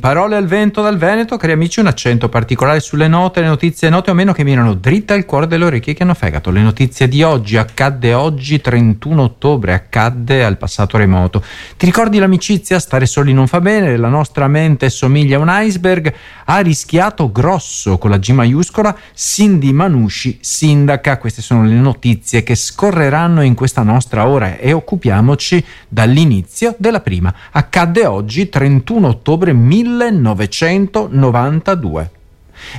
Parole al vento dal Veneto, cari amici, un accento particolare sulle note, le notizie note o meno che mirano dritte al cuore delle orecchie che hanno fegato. Le notizie di oggi, accadde oggi 31 ottobre, accadde al passato remoto. Ti ricordi l'amicizia? Stare soli non fa bene, la nostra mente somiglia a un iceberg, ha rischiato grosso con la G maiuscola, Cindy Manushi, sindaca. Queste sono le notizie che scorreranno in questa nostra ora e occupiamoci dall'inizio della prima. Accadde oggi 31 ottobre 1900 1992.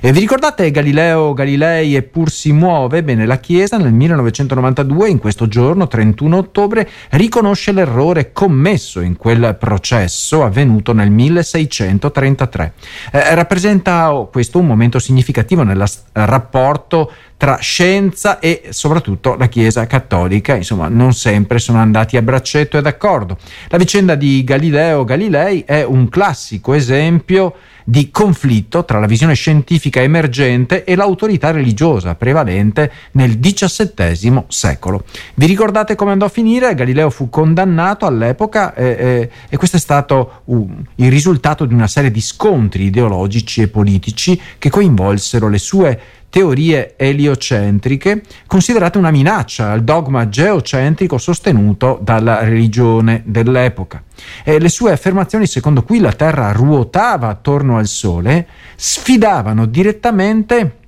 E vi ricordate Galileo Galilei eppur si muove? Bene, la Chiesa nel 1992, in questo giorno, 31 ottobre, riconosce l'errore commesso in quel processo avvenuto nel 1633. Eh, rappresenta questo un momento significativo nel rapporto tra scienza e soprattutto la Chiesa cattolica, insomma non sempre sono andati a braccetto e d'accordo. La vicenda di Galileo Galilei è un classico esempio di conflitto tra la visione scientifica emergente e l'autorità religiosa prevalente nel XVII secolo. Vi ricordate come andò a finire? Galileo fu condannato all'epoca eh, eh, e questo è stato uh, il risultato di una serie di scontri ideologici e politici che coinvolsero le sue teorie eliocentriche, considerate una minaccia al dogma geocentrico sostenuto dalla religione dell'epoca. E le sue affermazioni secondo cui la Terra ruotava attorno al Sole sfidavano direttamente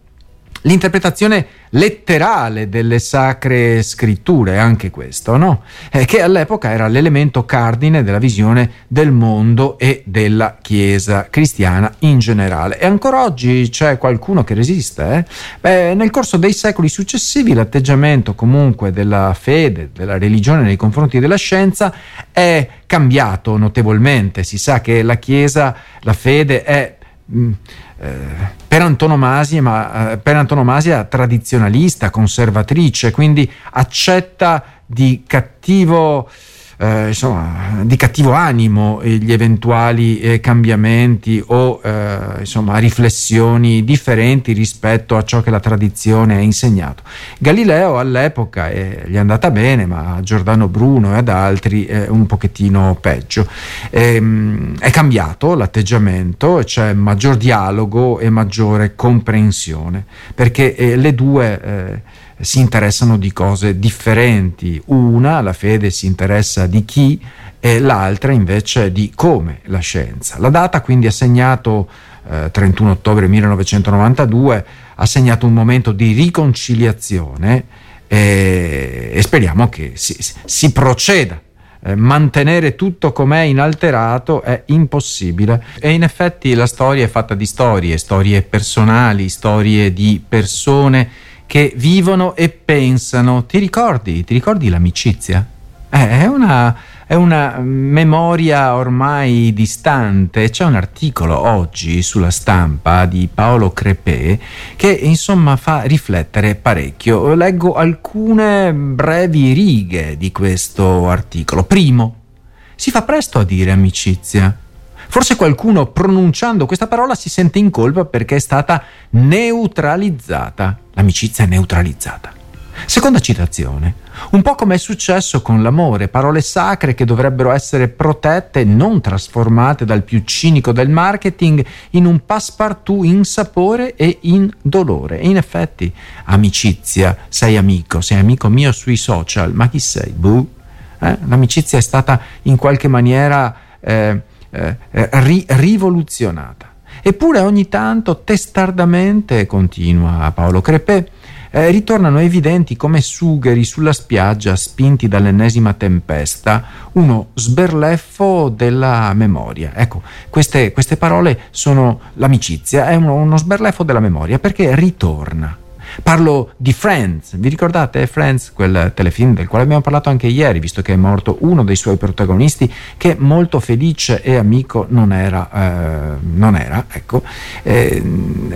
l'interpretazione letterale delle sacre scritture, anche questo, no? eh, che all'epoca era l'elemento cardine della visione del mondo e della Chiesa cristiana in generale. E ancora oggi c'è qualcuno che resiste. Eh? Beh, nel corso dei secoli successivi l'atteggiamento comunque della fede, della religione nei confronti della scienza è cambiato notevolmente. Si sa che la Chiesa, la fede è... Mm, eh, per antonomasia, ma, eh, per antonomasia tradizionalista, conservatrice, quindi accetta di cattivo eh, insomma, di cattivo animo gli eventuali eh, cambiamenti o eh, insomma, riflessioni differenti rispetto a ciò che la tradizione ha insegnato. Galileo all'epoca eh, gli è andata bene, ma a Giordano Bruno e ad altri un pochettino peggio. Ehm, è cambiato l'atteggiamento, c'è maggior dialogo e maggiore comprensione, perché eh, le due eh, si interessano di cose differenti. Una, la fede, si interessa di chi e l'altra invece di come la scienza. La data quindi ha segnato eh, 31 ottobre 1992, ha segnato un momento di riconciliazione e, e speriamo che si, si proceda eh, mantenere tutto com'è inalterato è impossibile e in effetti la storia è fatta di storie, storie personali, storie di persone che vivono e pensano. Ti ricordi? Ti ricordi l'amicizia? Eh, è una, è una memoria ormai distante. C'è un articolo oggi sulla stampa di Paolo Crepè che insomma fa riflettere parecchio. Leggo alcune brevi righe di questo articolo. Primo, si fa presto a dire amicizia. Forse qualcuno pronunciando questa parola si sente in colpa perché è stata neutralizzata. L'amicizia è neutralizzata. Seconda citazione. Un po' come è successo con l'amore, parole sacre che dovrebbero essere protette non trasformate dal più cinico del marketing in un passepartout in sapore e in dolore. E in effetti, amicizia, sei amico, sei amico mio sui social, ma chi sei? Buh. Eh? L'amicizia è stata in qualche maniera eh, eh, eh, ri- rivoluzionata. Eppure ogni tanto, testardamente, continua Paolo Crepè, eh, ritornano evidenti come sugheri sulla spiaggia spinti dall'ennesima tempesta, uno sberleffo della memoria. Ecco, queste, queste parole sono l'amicizia, è uno, uno sberleffo della memoria perché ritorna. Parlo di Friends, vi ricordate Friends, quel telefilm del quale abbiamo parlato anche ieri, visto che è morto uno dei suoi protagonisti, che molto felice e amico non era, eh, non era ecco, eh,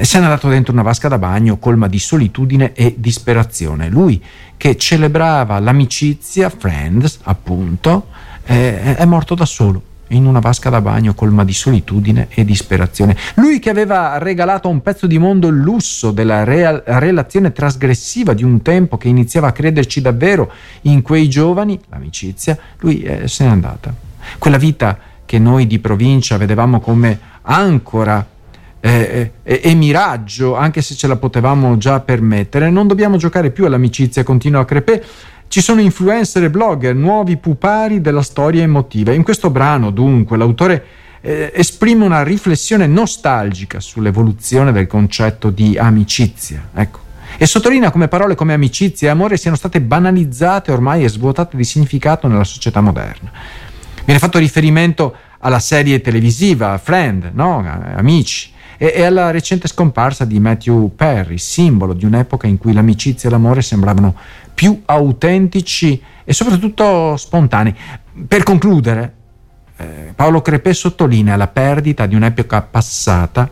se n'è andato dentro una vasca da bagno colma di solitudine e disperazione. Lui che celebrava l'amicizia, Friends appunto, eh, è morto da solo in una vasca da bagno colma di solitudine e disperazione. Lui che aveva regalato a un pezzo di mondo il lusso della real- relazione trasgressiva di un tempo che iniziava a crederci davvero in quei giovani, l'amicizia, lui eh, se n'è andata. Quella vita che noi di provincia vedevamo come ancora eh, eh, e miraggio, anche se ce la potevamo già permettere. Non dobbiamo giocare più all'amicizia, continua Crepè. Ci sono influencer e blogger, nuovi pupari della storia emotiva. In questo brano, dunque, l'autore eh, esprime una riflessione nostalgica sull'evoluzione del concetto di amicizia. Ecco. E sottolinea come parole come amicizia e amore siano state banalizzate ormai e svuotate di significato nella società moderna. Viene fatto riferimento alla serie televisiva Friend, no? Amici, e, alla recente scomparsa di Matthew Perry, simbolo di un'epoca in cui l'amicizia e l'amore sembravano più autentici e soprattutto spontanei. Per concludere, eh, Paolo Crepè sottolinea la perdita di un'epoca passata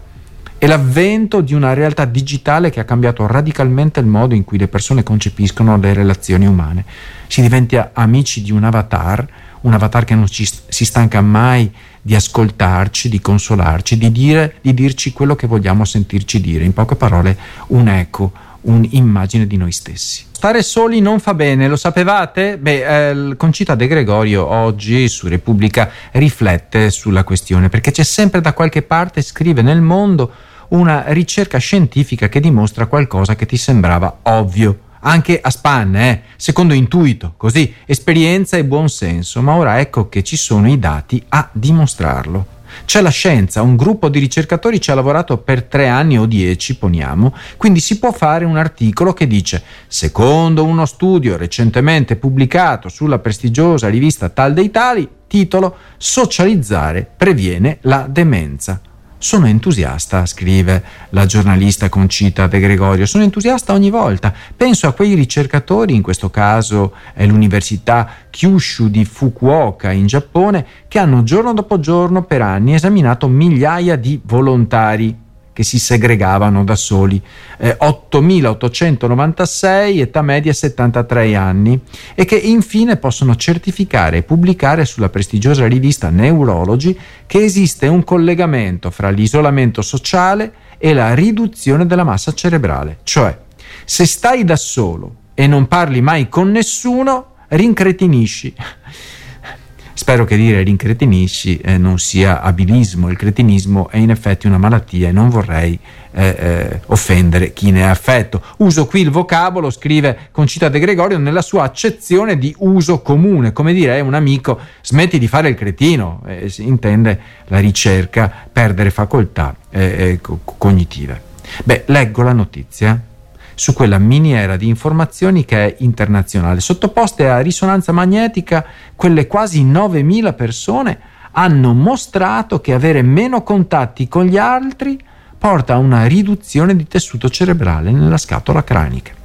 e l'avvento di una realtà digitale che ha cambiato radicalmente il modo in cui le persone concepiscono le relazioni umane. Si diventa amici di un avatar, un avatar che non ci, si stanca mai di ascoltarci, di consolarci, di, dire, di dirci quello che vogliamo sentirci dire. In poche parole, un eco, un'immagine di noi stessi. Stare soli non fa bene, lo sapevate? Beh, eh, Concita De Gregorio oggi su Repubblica riflette sulla questione perché c'è sempre da qualche parte, scrive nel mondo, una ricerca scientifica che dimostra qualcosa che ti sembrava ovvio anche a spanne, eh? secondo intuito, così, esperienza e buon senso, ma ora ecco che ci sono i dati a dimostrarlo. C'è la scienza, un gruppo di ricercatori ci ha lavorato per tre anni o dieci, poniamo, quindi si può fare un articolo che dice, secondo uno studio recentemente pubblicato sulla prestigiosa rivista Tal dei Tali, titolo Socializzare previene la demenza. Sono entusiasta, scrive la giornalista Concita De Gregorio, sono entusiasta ogni volta. Penso a quei ricercatori, in questo caso è l'Università Kyushu di Fukuoka in Giappone, che hanno giorno dopo giorno per anni esaminato migliaia di volontari che si segregavano da soli, eh, 8.896, età media 73 anni, e che infine possono certificare e pubblicare sulla prestigiosa rivista Neurology che esiste un collegamento fra l'isolamento sociale e la riduzione della massa cerebrale, cioè se stai da solo e non parli mai con nessuno, rincretinisci. Spero che dire rincretinisci eh, non sia abilismo, il cretinismo è in effetti una malattia e non vorrei eh, eh, offendere chi ne è affetto. Uso qui il vocabolo, scrive Concita De Gregorio, nella sua accezione di uso comune, come dire un amico smetti di fare il cretino, eh, si intende la ricerca, perdere facoltà eh, eh, cognitive. Beh, leggo la notizia su quella miniera di informazioni che è internazionale. Sottoposte a risonanza magnetica, quelle quasi 9.000 persone hanno mostrato che avere meno contatti con gli altri porta a una riduzione di tessuto cerebrale nella scatola cranica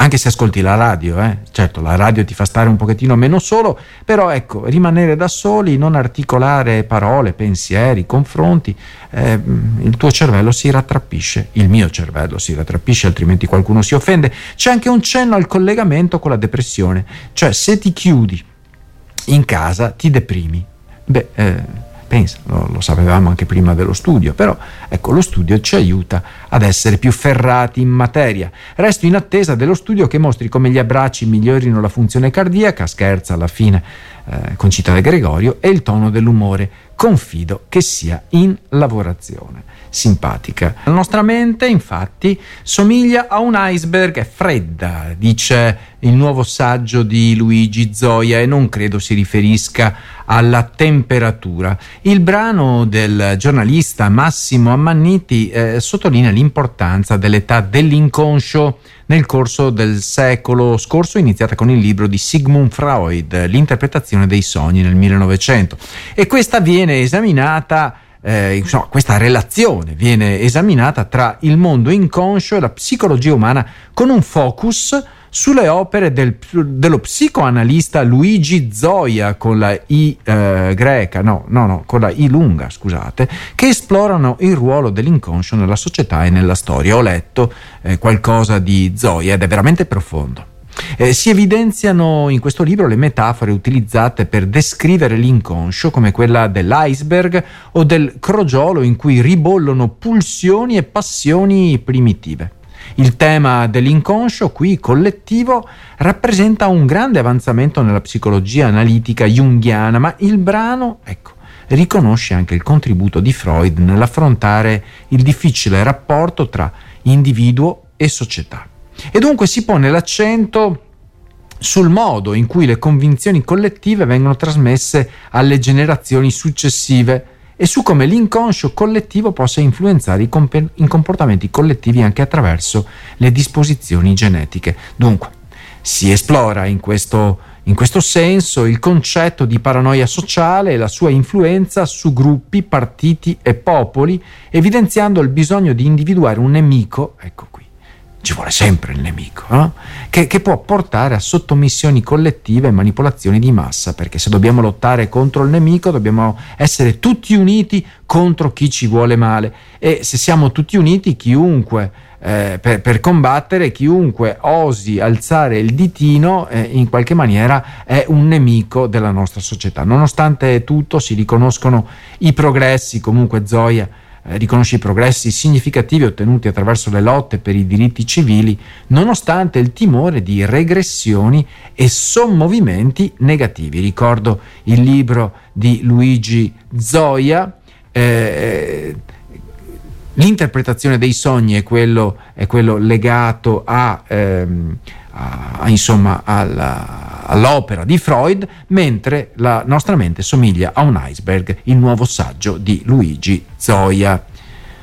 anche se ascolti la radio, eh? certo la radio ti fa stare un pochettino meno solo, però ecco, rimanere da soli, non articolare parole, pensieri, confronti, eh, il tuo cervello si rattrappisce, il mio cervello si rattrappisce, altrimenti qualcuno si offende. C'è anche un cenno al collegamento con la depressione, cioè se ti chiudi in casa ti deprimi. Beh, eh, pensa, lo, lo, sapevamo anche prima dello studio, però ecco lo studio ci aiuta ad essere più ferrati in materia. Resto in attesa dello studio che mostri come gli abbracci migliorino la funzione cardiaca, scherza alla fine eh, Concita De Gregorio, e il tono dell'umore. Confido che sia in lavorazione simpatica. La nostra mente, infatti, somiglia a un iceberg, è fredda, dice il nuovo saggio di Luigi Zoia e non credo si riferisca alla temperatura. Il brano del giornalista Massimo Ammanniti eh, sottolinea l'importanza dell'età dell'inconscio nel corso del secolo scorso, iniziata con il libro di Sigmund Freud, L'interpretazione dei sogni nel 1900. E questa viene esaminata eh, insomma, questa relazione viene esaminata tra il mondo inconscio e la psicologia umana con un focus sulle opere del, dello psicoanalista Luigi Zoia con la I eh, greca, no, no, no, con la I lunga, scusate, che esplorano il ruolo dell'inconscio nella società e nella storia. Ho letto eh, qualcosa di Zoia ed è veramente profondo. Eh, si evidenziano in questo libro le metafore utilizzate per descrivere l'inconscio, come quella dell'iceberg o del crogiolo in cui ribollono pulsioni e passioni primitive. Il tema dell'inconscio, qui collettivo, rappresenta un grande avanzamento nella psicologia analitica junghiana, ma il brano, ecco, riconosce anche il contributo di Freud nell'affrontare il difficile rapporto tra individuo e società. E dunque si pone l'accento sul modo in cui le convinzioni collettive vengono trasmesse alle generazioni successive e su come l'inconscio collettivo possa influenzare i, comp- i comportamenti collettivi anche attraverso le disposizioni genetiche. Dunque, si esplora in questo, in questo senso il concetto di paranoia sociale e la sua influenza su gruppi, partiti e popoli, evidenziando il bisogno di individuare un nemico, ecco qui, ci vuole sempre il nemico, no? che, che, può portare a sottomissioni collettive e manipolazioni di massa, perché se dobbiamo lottare contro il nemico dobbiamo essere tutti uniti contro chi ci vuole male e se siamo tutti uniti chiunque eh, per, per, combattere, chiunque osi alzare il ditino eh, in qualche maniera è un nemico della nostra società. Nonostante tutto si riconoscono i progressi, comunque Zoya riconosce i progressi significativi ottenuti attraverso le lotte per i diritti civili, nonostante il timore di regressioni e sommovimenti negativi. Ricordo il libro di Luigi Zoya. Eh, l'interpretazione dei sogni è quello, è quello legato a, ehm, a, insomma, alla, all'opera di Freud, mentre la nostra mente somiglia a un iceberg, il nuovo saggio di Luigi Zoya.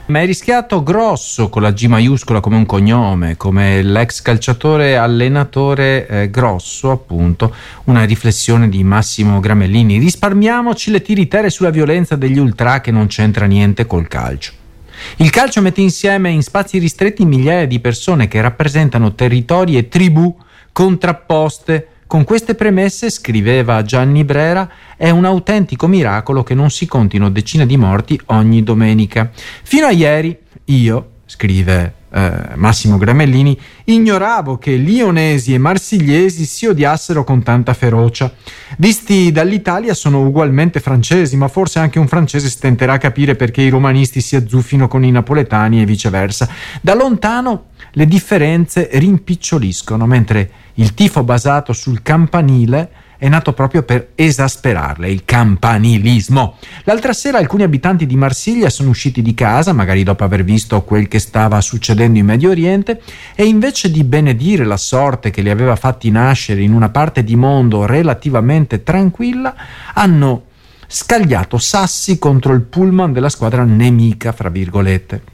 Ma è rischiato grosso con la G maiuscola come un cognome, come l'ex calciatore allenatore eh, grosso, appunto, una riflessione di Massimo Gramellini. Risparmiamoci le tiritere sulla violenza degli ultra che non c'entra niente col calcio. Il calcio mette insieme in spazi ristretti migliaia di persone che rappresentano territori e tribù contrapposte. Con queste premesse, scriveva Gianni Brera, è un autentico miracolo che non si contino decine di morti ogni domenica. Fino a ieri io, scrive eh, Massimo Gramellini, ignoravo che lionesi e marsigliesi si odiassero con tanta ferocia. Visti dall'Italia sono ugualmente francesi, ma forse anche un francese stenterà a capire perché i romanisti si azzuffino con i napoletani e viceversa. Da lontano le differenze rimpiccioliscono, mentre il tifo basato sul campanile è nato proprio per esasperarle, il campanilismo. L'altra sera alcuni abitanti di Marsiglia sono usciti di casa, magari dopo aver visto quel che stava succedendo in Medio Oriente, e invece di benedire la sorte che li aveva fatti nascere in una parte di mondo relativamente tranquilla, hanno scagliato sassi contro il pullman della squadra nemica, fra virgolette.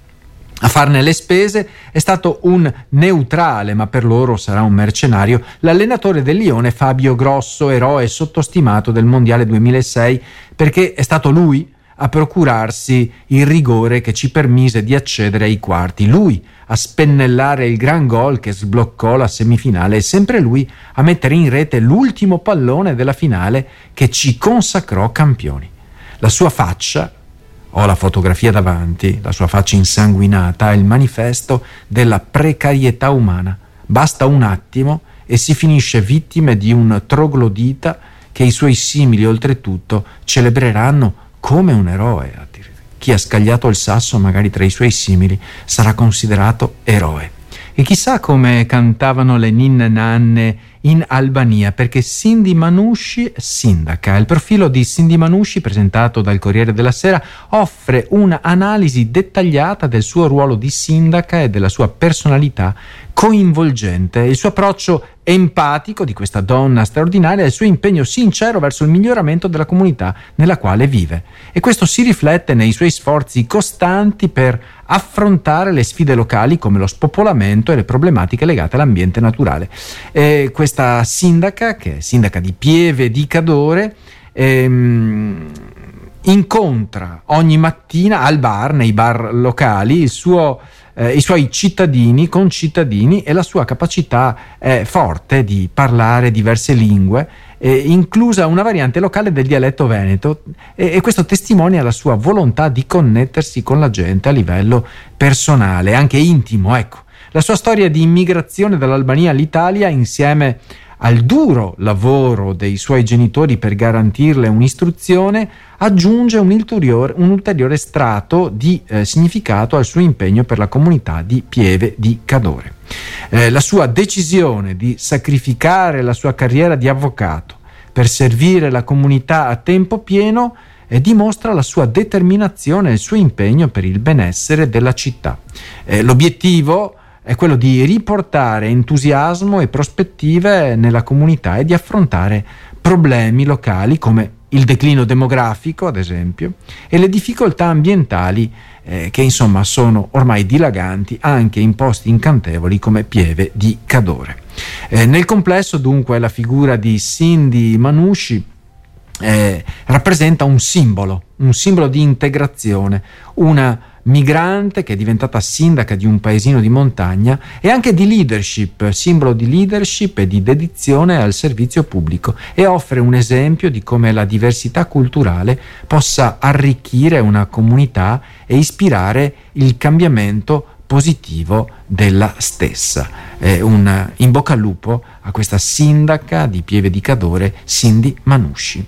A farne le spese è stato un neutrale, ma per loro sarà un mercenario, l'allenatore del Lione Fabio Grosso, eroe sottostimato del Mondiale 2006, perché è stato lui a procurarsi il rigore che ci permise di accedere ai quarti, lui a spennellare il gran gol che sbloccò la semifinale e sempre lui a mettere in rete l'ultimo pallone della finale che ci consacrò campioni. La sua faccia ho la fotografia davanti, la sua faccia insanguinata, è il manifesto della precarietà umana. Basta un attimo e si finisce vittime di un troglodita che i suoi simili oltretutto celebreranno come un eroe. Chi ha scagliato il sasso magari tra i suoi simili sarà considerato eroe. E chissà come cantavano le ninne nanne in Albania perché Cindy Manusci, sindaca, il profilo di Cindy Manusci presentato dal Corriere della Sera offre un'analisi dettagliata del suo ruolo di sindaca e della sua personalità coinvolgente. Il suo approccio empatico di questa donna straordinaria e il suo impegno sincero verso il miglioramento della comunità nella quale vive. E questo si riflette nei suoi sforzi costanti per affrontare le sfide locali come lo spopolamento e le problematiche legate all'ambiente naturale. E questa sindaca, che è sindaca di Pieve di Cadore, ehm, incontra ogni mattina al bar, nei bar locali, suo eh, i suoi cittadini, concittadini e la sua capacità è forte di parlare diverse lingue, eh, inclusa una variante locale del dialetto veneto e, e, questo testimonia la sua volontà di connettersi con la gente a livello personale, anche intimo. Ecco. La sua storia di immigrazione dall'Albania all'Italia insieme al duro lavoro dei suoi genitori per garantirle un'istruzione, aggiunge un ulteriore, un ulteriore strato di eh, significato al suo impegno per la comunità di Pieve di Cadore. Eh, la sua decisione di sacrificare la sua carriera di avvocato per servire la comunità a tempo pieno eh, dimostra la sua determinazione e il suo impegno per il benessere della città. Eh, l'obiettivo è quello di riportare entusiasmo e prospettive nella comunità e di affrontare problemi locali come il declino demografico, ad esempio, e le difficoltà ambientali eh, che insomma sono ormai dilaganti anche in posti incantevoli come Pieve di Cadore. Eh, nel complesso dunque la figura di Cindy Manusci eh, rappresenta un simbolo, un simbolo di integrazione, una migrante che è diventata sindaca di un paesino di montagna e anche di leadership, simbolo di leadership e di dedizione al servizio pubblico e offre un esempio di come la diversità culturale possa arricchire una comunità e ispirare il cambiamento positivo della stessa. Eh, un in bocca al lupo a questa sindaca di Pieve di Cadore, Cindy Manusci.